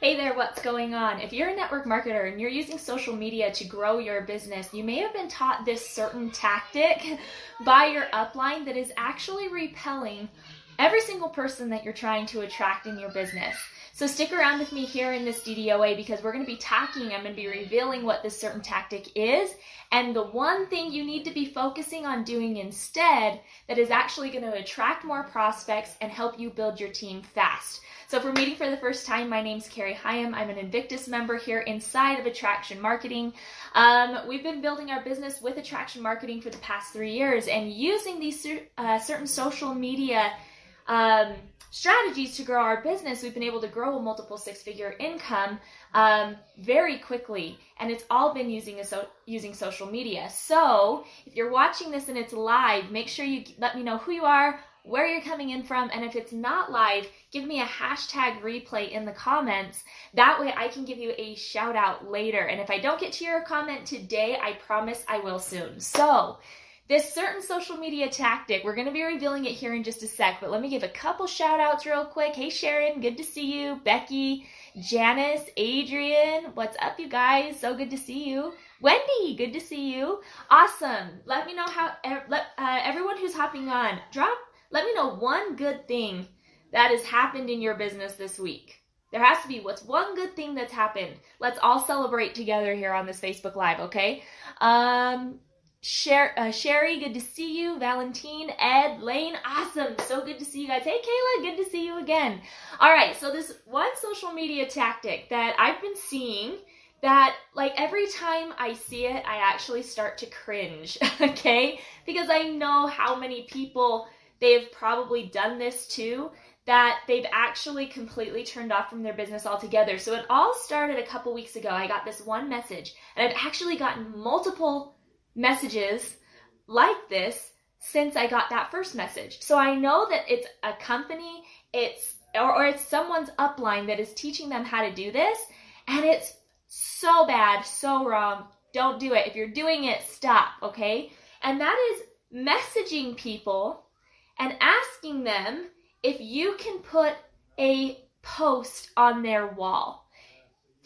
Hey there, what's going on? If you're a network marketer and you're using social media to grow your business, you may have been taught this certain tactic by your upline that is actually repelling every single person that you're trying to attract in your business. So stick around with me here in this DDOA because we're going to be talking, I'm going to be revealing what this certain tactic is and the one thing you need to be focusing on doing instead that is actually going to attract more prospects and help you build your team fast. So if we're meeting for the first time, my name's Carrie Hyam. I'm an Invictus member here inside of Attraction Marketing. Um, we've been building our business with Attraction Marketing for the past three years and using these uh, certain social media um, strategies to grow our business, we've been able to grow a multiple six figure income um, very quickly. And it's all been using, so, using social media. So if you're watching this and it's live, make sure you let me know who you are, where you're coming in from, and if it's not live, give me a hashtag replay in the comments. That way I can give you a shout out later. And if I don't get to your comment today, I promise I will soon. So, this certain social media tactic, we're going to be revealing it here in just a sec, but let me give a couple shout outs real quick. Hey Sharon, good to see you. Becky, Janice, Adrian, what's up, you guys? So good to see you. Wendy, good to see you. Awesome. Let me know how, let, uh, everyone who's hopping on, drop let me know one good thing that has happened in your business this week. There has to be what's one good thing that's happened. Let's all celebrate together here on this Facebook Live, okay? Um, Sher- uh, Sherry, good to see you. Valentine, Ed, Lane, awesome. So good to see you guys. Hey, Kayla, good to see you again. All right, so this one social media tactic that I've been seeing that, like, every time I see it, I actually start to cringe, okay? Because I know how many people they've probably done this too that they've actually completely turned off from their business altogether. So it all started a couple weeks ago. I got this one message, and I've actually gotten multiple messages like this since I got that first message. So I know that it's a company, it's or, or it's someone's upline that is teaching them how to do this, and it's so bad, so wrong. Don't do it. If you're doing it, stop, okay? And that is messaging people and asking them if you can put a post on their wall.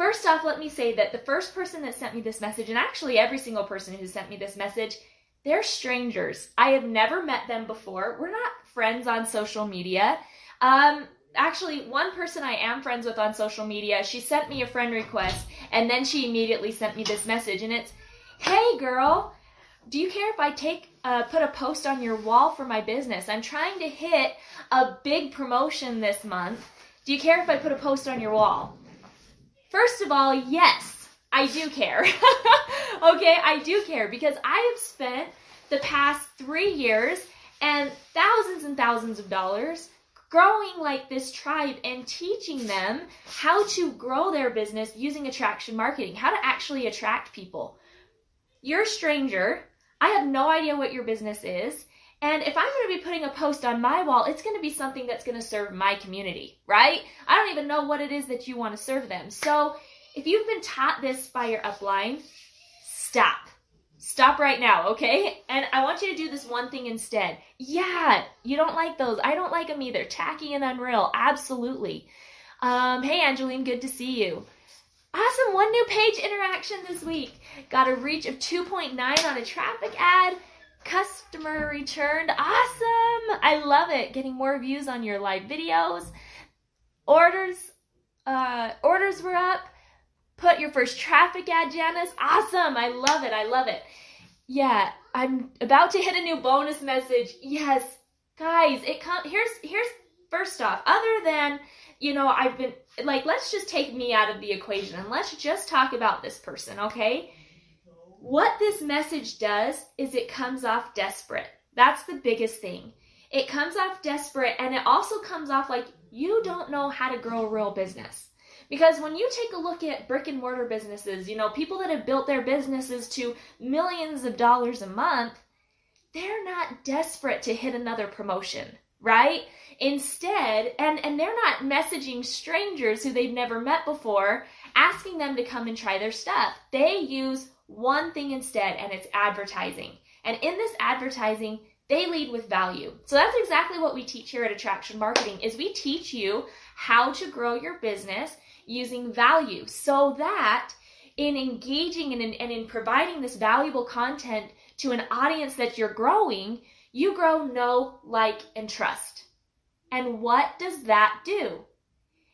First off, let me say that the first person that sent me this message, and actually every single person who sent me this message, they're strangers. I have never met them before. We're not friends on social media. Um, actually, one person I am friends with on social media, she sent me a friend request, and then she immediately sent me this message, and it's, "Hey, girl, do you care if I take uh, put a post on your wall for my business? I'm trying to hit a big promotion this month. Do you care if I put a post on your wall? First of all, yes, I do care. okay, I do care because I have spent the past three years and thousands and thousands of dollars growing like this tribe and teaching them how to grow their business using attraction marketing, how to actually attract people. You're a stranger I have no idea what your business is. And if I'm going to be putting a post on my wall, it's going to be something that's going to serve my community, right? I don't even know what it is that you want to serve them. So if you've been taught this by your upline, stop. Stop right now, okay? And I want you to do this one thing instead. Yeah, you don't like those. I don't like them either. Tacky and unreal. Absolutely. Um, hey, Angeline, good to see you. Awesome, one new page interaction this week. Got a reach of 2.9 on a traffic ad. Customer returned. Awesome. I love it. Getting more views on your live videos. Orders uh orders were up. Put your first traffic ad, Janice. Awesome. I love it. I love it. Yeah, I'm about to hit a new bonus message. Yes. Guys, it comes. here's here's first off, other than you know, I've been like, let's just take me out of the equation and let's just talk about this person, okay? What this message does is it comes off desperate. That's the biggest thing. It comes off desperate and it also comes off like you don't know how to grow a real business. Because when you take a look at brick and mortar businesses, you know, people that have built their businesses to millions of dollars a month, they're not desperate to hit another promotion, right? Instead, and, and they're not messaging strangers who they've never met before, asking them to come and try their stuff. They use one thing instead, and it's advertising. And in this advertising, they lead with value. So that's exactly what we teach here at Attraction Marketing is we teach you how to grow your business using value so that in engaging and in, and in providing this valuable content to an audience that you're growing, you grow know, like, and trust. And what does that do?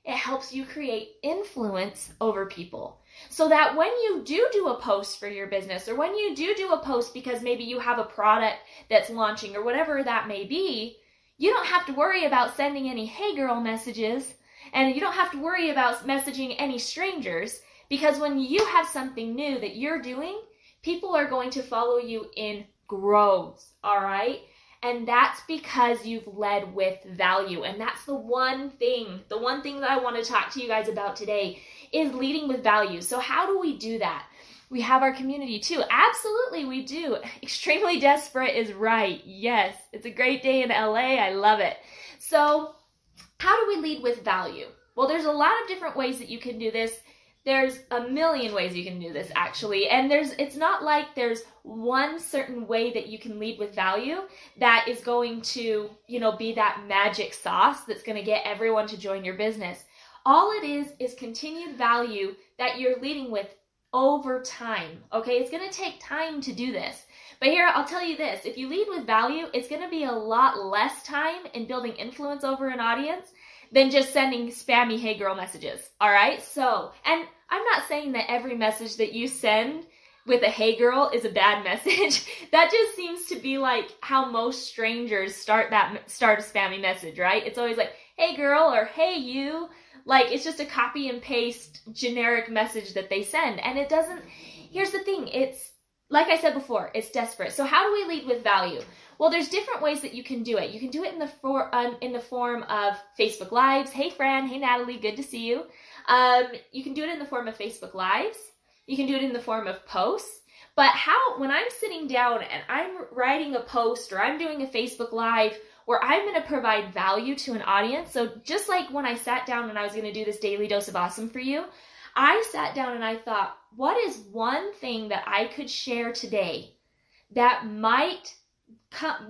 It helps you create influence over people. So that when you do do a post for your business or when you do do a post because maybe you have a product that's launching or whatever that may be, you don't have to worry about sending any hey girl messages and you don't have to worry about messaging any strangers because when you have something new that you're doing, people are going to follow you in groves, all right? And that's because you've led with value. And that's the one thing, the one thing that I want to talk to you guys about today is leading with value. So, how do we do that? We have our community too. Absolutely, we do. Extremely desperate is right. Yes, it's a great day in LA. I love it. So, how do we lead with value? Well, there's a lot of different ways that you can do this there's a million ways you can do this actually and there's it's not like there's one certain way that you can lead with value that is going to you know be that magic sauce that's going to get everyone to join your business all it is is continued value that you're leading with over time okay it's going to take time to do this but here i'll tell you this if you lead with value it's going to be a lot less time in building influence over an audience than just sending spammy hey girl messages. All right. So, and I'm not saying that every message that you send with a hey girl is a bad message. that just seems to be like how most strangers start that start a spammy message, right? It's always like hey girl or hey you. Like it's just a copy and paste generic message that they send and it doesn't Here's the thing, it's like I said before, it's desperate. So how do we lead with value? Well, there's different ways that you can do it. You can do it in the for, um, in the form of Facebook Lives. Hey, Fran. Hey, Natalie. Good to see you. Um, you can do it in the form of Facebook Lives. You can do it in the form of posts. But how, when I'm sitting down and I'm writing a post or I'm doing a Facebook Live where I'm going to provide value to an audience, so just like when I sat down and I was going to do this daily dose of awesome for you, I sat down and I thought, what is one thing that I could share today that might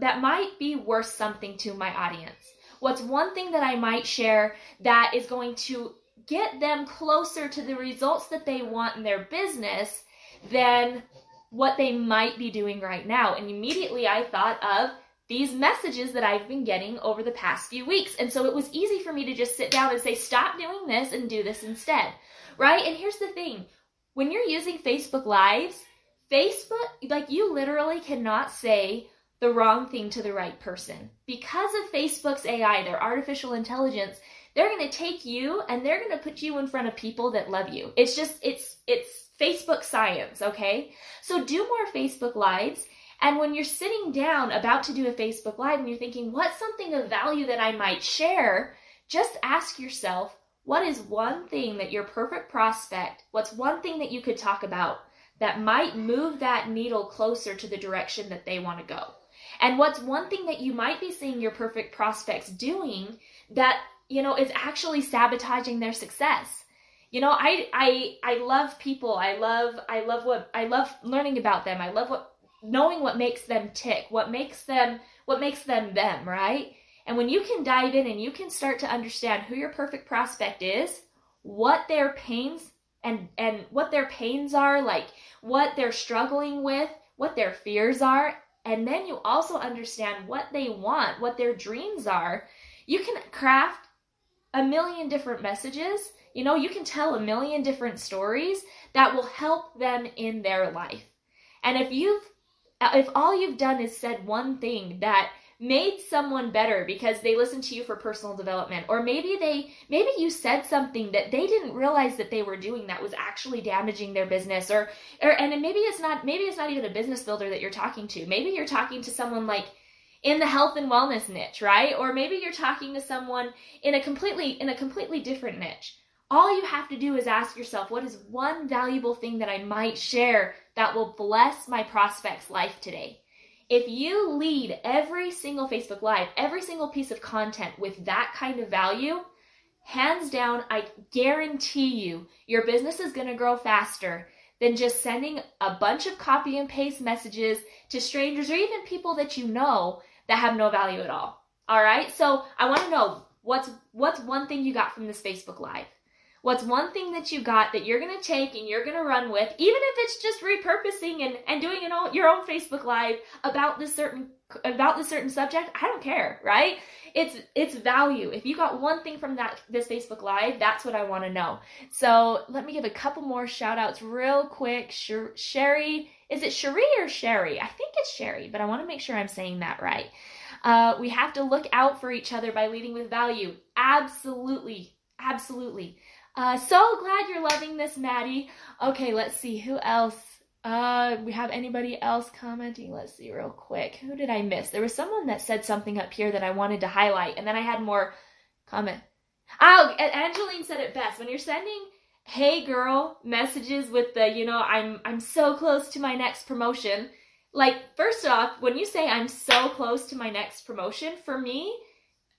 that might be worth something to my audience? What's one thing that I might share that is going to get them closer to the results that they want in their business than what they might be doing right now? And immediately I thought of these messages that I've been getting over the past few weeks. And so it was easy for me to just sit down and say, stop doing this and do this instead. Right? And here's the thing when you're using Facebook Lives, Facebook, like you literally cannot say, the wrong thing to the right person. Because of Facebook's AI, their artificial intelligence, they're going to take you and they're going to put you in front of people that love you. It's just it's it's Facebook science, okay? So do more Facebook lives and when you're sitting down about to do a Facebook live and you're thinking, what's something of value that I might share? Just ask yourself, what is one thing that your perfect prospect, what's one thing that you could talk about that might move that needle closer to the direction that they want to go? And what's one thing that you might be seeing your perfect prospects doing that, you know, is actually sabotaging their success? You know, I I I love people. I love I love what I love learning about them. I love what knowing what makes them tick, what makes them what makes them them, right? And when you can dive in and you can start to understand who your perfect prospect is, what their pains and and what their pains are, like what they're struggling with, what their fears are, and then you also understand what they want, what their dreams are, you can craft a million different messages. You know, you can tell a million different stories that will help them in their life. And if you've Uh, if all you've done is said one thing that made someone better because they listened to you for personal development or maybe they maybe you said something that they didn't realize that they were doing that was actually damaging their business or or and maybe it's not maybe it's not even a business builder that you're talking to. Maybe you're talking to someone like in the health and wellness niche right? Or maybe you're talking to someone in a completely in a completely different niche all you have to do is ask yourself what is one valuable thing that I might share that will bless my prospect's life today if you lead every single Facebook Live, every single piece of content with that kind of value, hands down, I guarantee you, your business is going to grow faster than just sending a bunch of copy and paste messages to strangers or even people that you know that have no value at all. All right? So, I want to know what's what's one thing you got from this Facebook Live? What's one thing that you got that you're going to take and you're going to run with, even if it's just repurposing and, and doing an own, your own Facebook Live about this certain about this certain subject? I don't care, right? It's it's value. If you got one thing from that this Facebook Live, that's what I want to know. So let me give a couple more shout outs real quick. Sherry, is it Sherry or Sherry? I think it's Sherry, but I want to make sure I'm saying that right. Uh, we have to look out for each other by leading with value. Absolutely, absolutely. Uh, so glad you're loving this, Maddie. Okay, let's see who else. Uh, we have anybody else commenting? Let's see real quick. Who did I miss? There was someone that said something up here that I wanted to highlight, and then I had more comment. Oh, Angeline said it best. When you're sending "Hey girl" messages with the, you know, I'm I'm so close to my next promotion. Like, first off, when you say I'm so close to my next promotion, for me,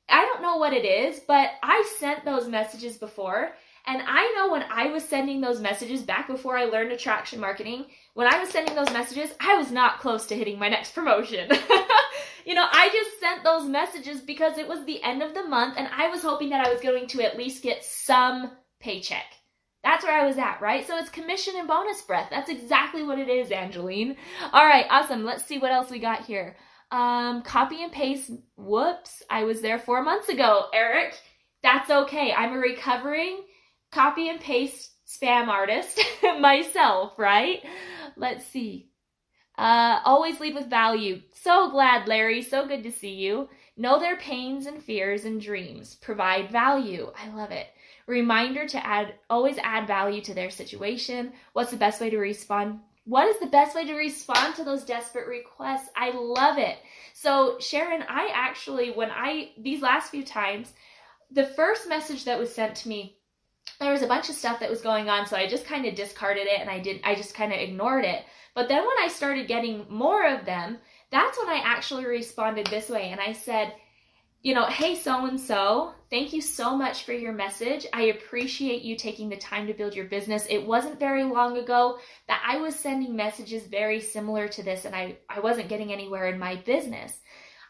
I don't know what it is, but I sent those messages before and I know when I was sending those messages back before I learned attraction marketing, when I was sending those messages, I was not close to hitting my next promotion. you know, I just sent those messages because it was the end of the month and I was hoping that I was going to at least get some paycheck. That's where I was at, right? So it's commission and bonus breath. That's exactly what it is, Angeline. All right, awesome. Let's see what else we got here. Um, copy and paste. Whoops, I was there four months ago, Eric. That's okay. I'm a recovering copy and paste spam artist myself, right? Let's see. Uh, always lead with value. So glad, Larry. So good to see you. Know their pains and fears and dreams. Provide value. I love it. Reminder to add, always add value to their situation. What's the best way to respond? What is the best way to respond to those desperate requests? I love it. So, Sharon, I actually, when I, these last few times, the first message that was sent to me there was a bunch of stuff that was going on, so I just kind of discarded it and I didn't I just kind of ignored it. But then when I started getting more of them, that's when I actually responded this way and I said, you know, hey so and so, thank you so much for your message. I appreciate you taking the time to build your business. It wasn't very long ago that I was sending messages very similar to this and I I wasn't getting anywhere in my business.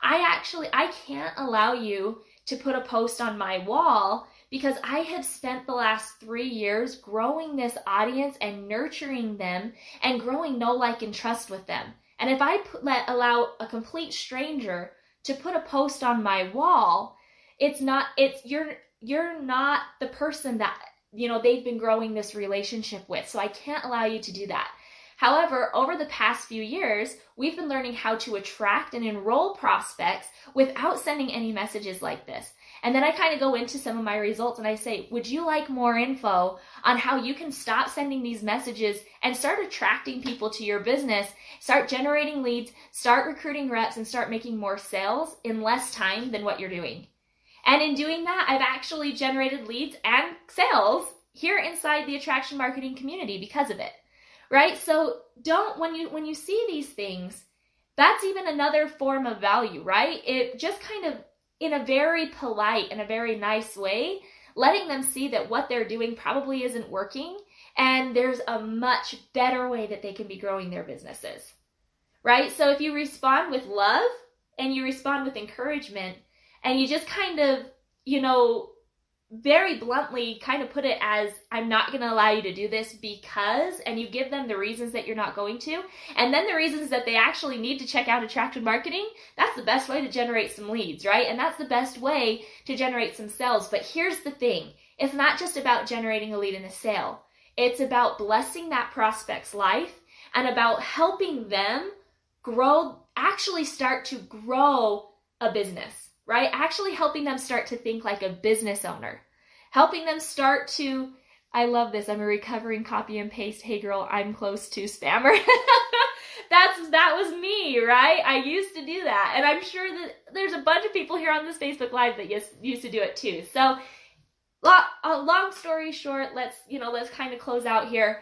I actually I can't allow you to put a post on my wall because I have spent the last three years growing this audience and nurturing them and growing know, like, and trust with them. And if I put, let allow a complete stranger to put a post on my wall, it's not it's you're you're not the person that you know they've been growing this relationship with. So I can't allow you to do that. However, over the past few years, we've been learning how to attract and enroll prospects without sending any messages like this. And then I kind of go into some of my results and I say, would you like more info on how you can stop sending these messages and start attracting people to your business, start generating leads, start recruiting reps, and start making more sales in less time than what you're doing? And in doing that, I've actually generated leads and sales here inside the attraction marketing community because of it. Right? So don't when you when you see these things, that's even another form of value, right? It just kind of in a very polite and a very nice way, letting them see that what they're doing probably isn't working and there's a much better way that they can be growing their businesses. Right? So if you respond with love and you respond with encouragement and you just kind of, you know, very bluntly kind of put it as I'm not going to allow you to do this because, and you give them the reasons that you're not going to, and then the reasons that they actually need to check out attraction marketing, that's the best way to generate some leads, right? And that's the best way to generate some sales. But here's the thing it's not just about generating a lead and a sale, it's about blessing that prospect's life and about helping them grow, actually start to grow a business right? Actually helping them start to think like a business owner, helping them start to, I love this. I'm a recovering copy and paste. Hey girl, I'm close to spammer. That's, that was me, right? I used to do that. And I'm sure that there's a bunch of people here on this Facebook Live that used, to do it too. So, long story short, let's, you know, let's kind of close out here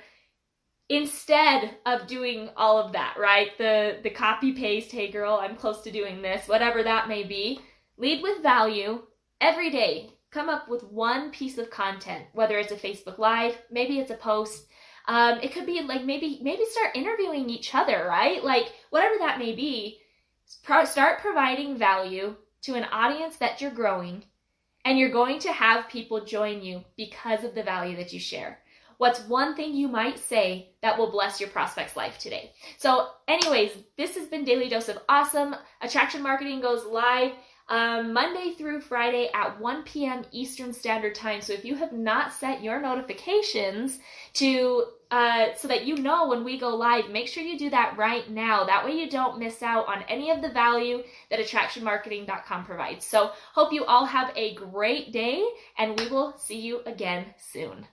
instead of doing all of that, right? The the copy paste, hey girl, I'm close to doing this, whatever that may be. Lead with value every day. Come up with one piece of content, whether it's a Facebook Live, maybe it's a post. Um, it could be like maybe maybe start interviewing each other, right? Like whatever that may be. Start providing value to an audience that you're growing, and you're going to have people join you because of the value that you share. What's one thing you might say that will bless your prospect's life today? So, anyways, this has been Daily Dose of Awesome. Attraction Marketing goes live um, Monday through Friday at 1 p.m. Eastern Standard Time. So if you have not set your notifications to uh, so that you know when we go live, make sure you do that right now. That way you don't miss out on any of the value that attractionmarketing.com provides. So hope you all have a great day and we will see you again soon.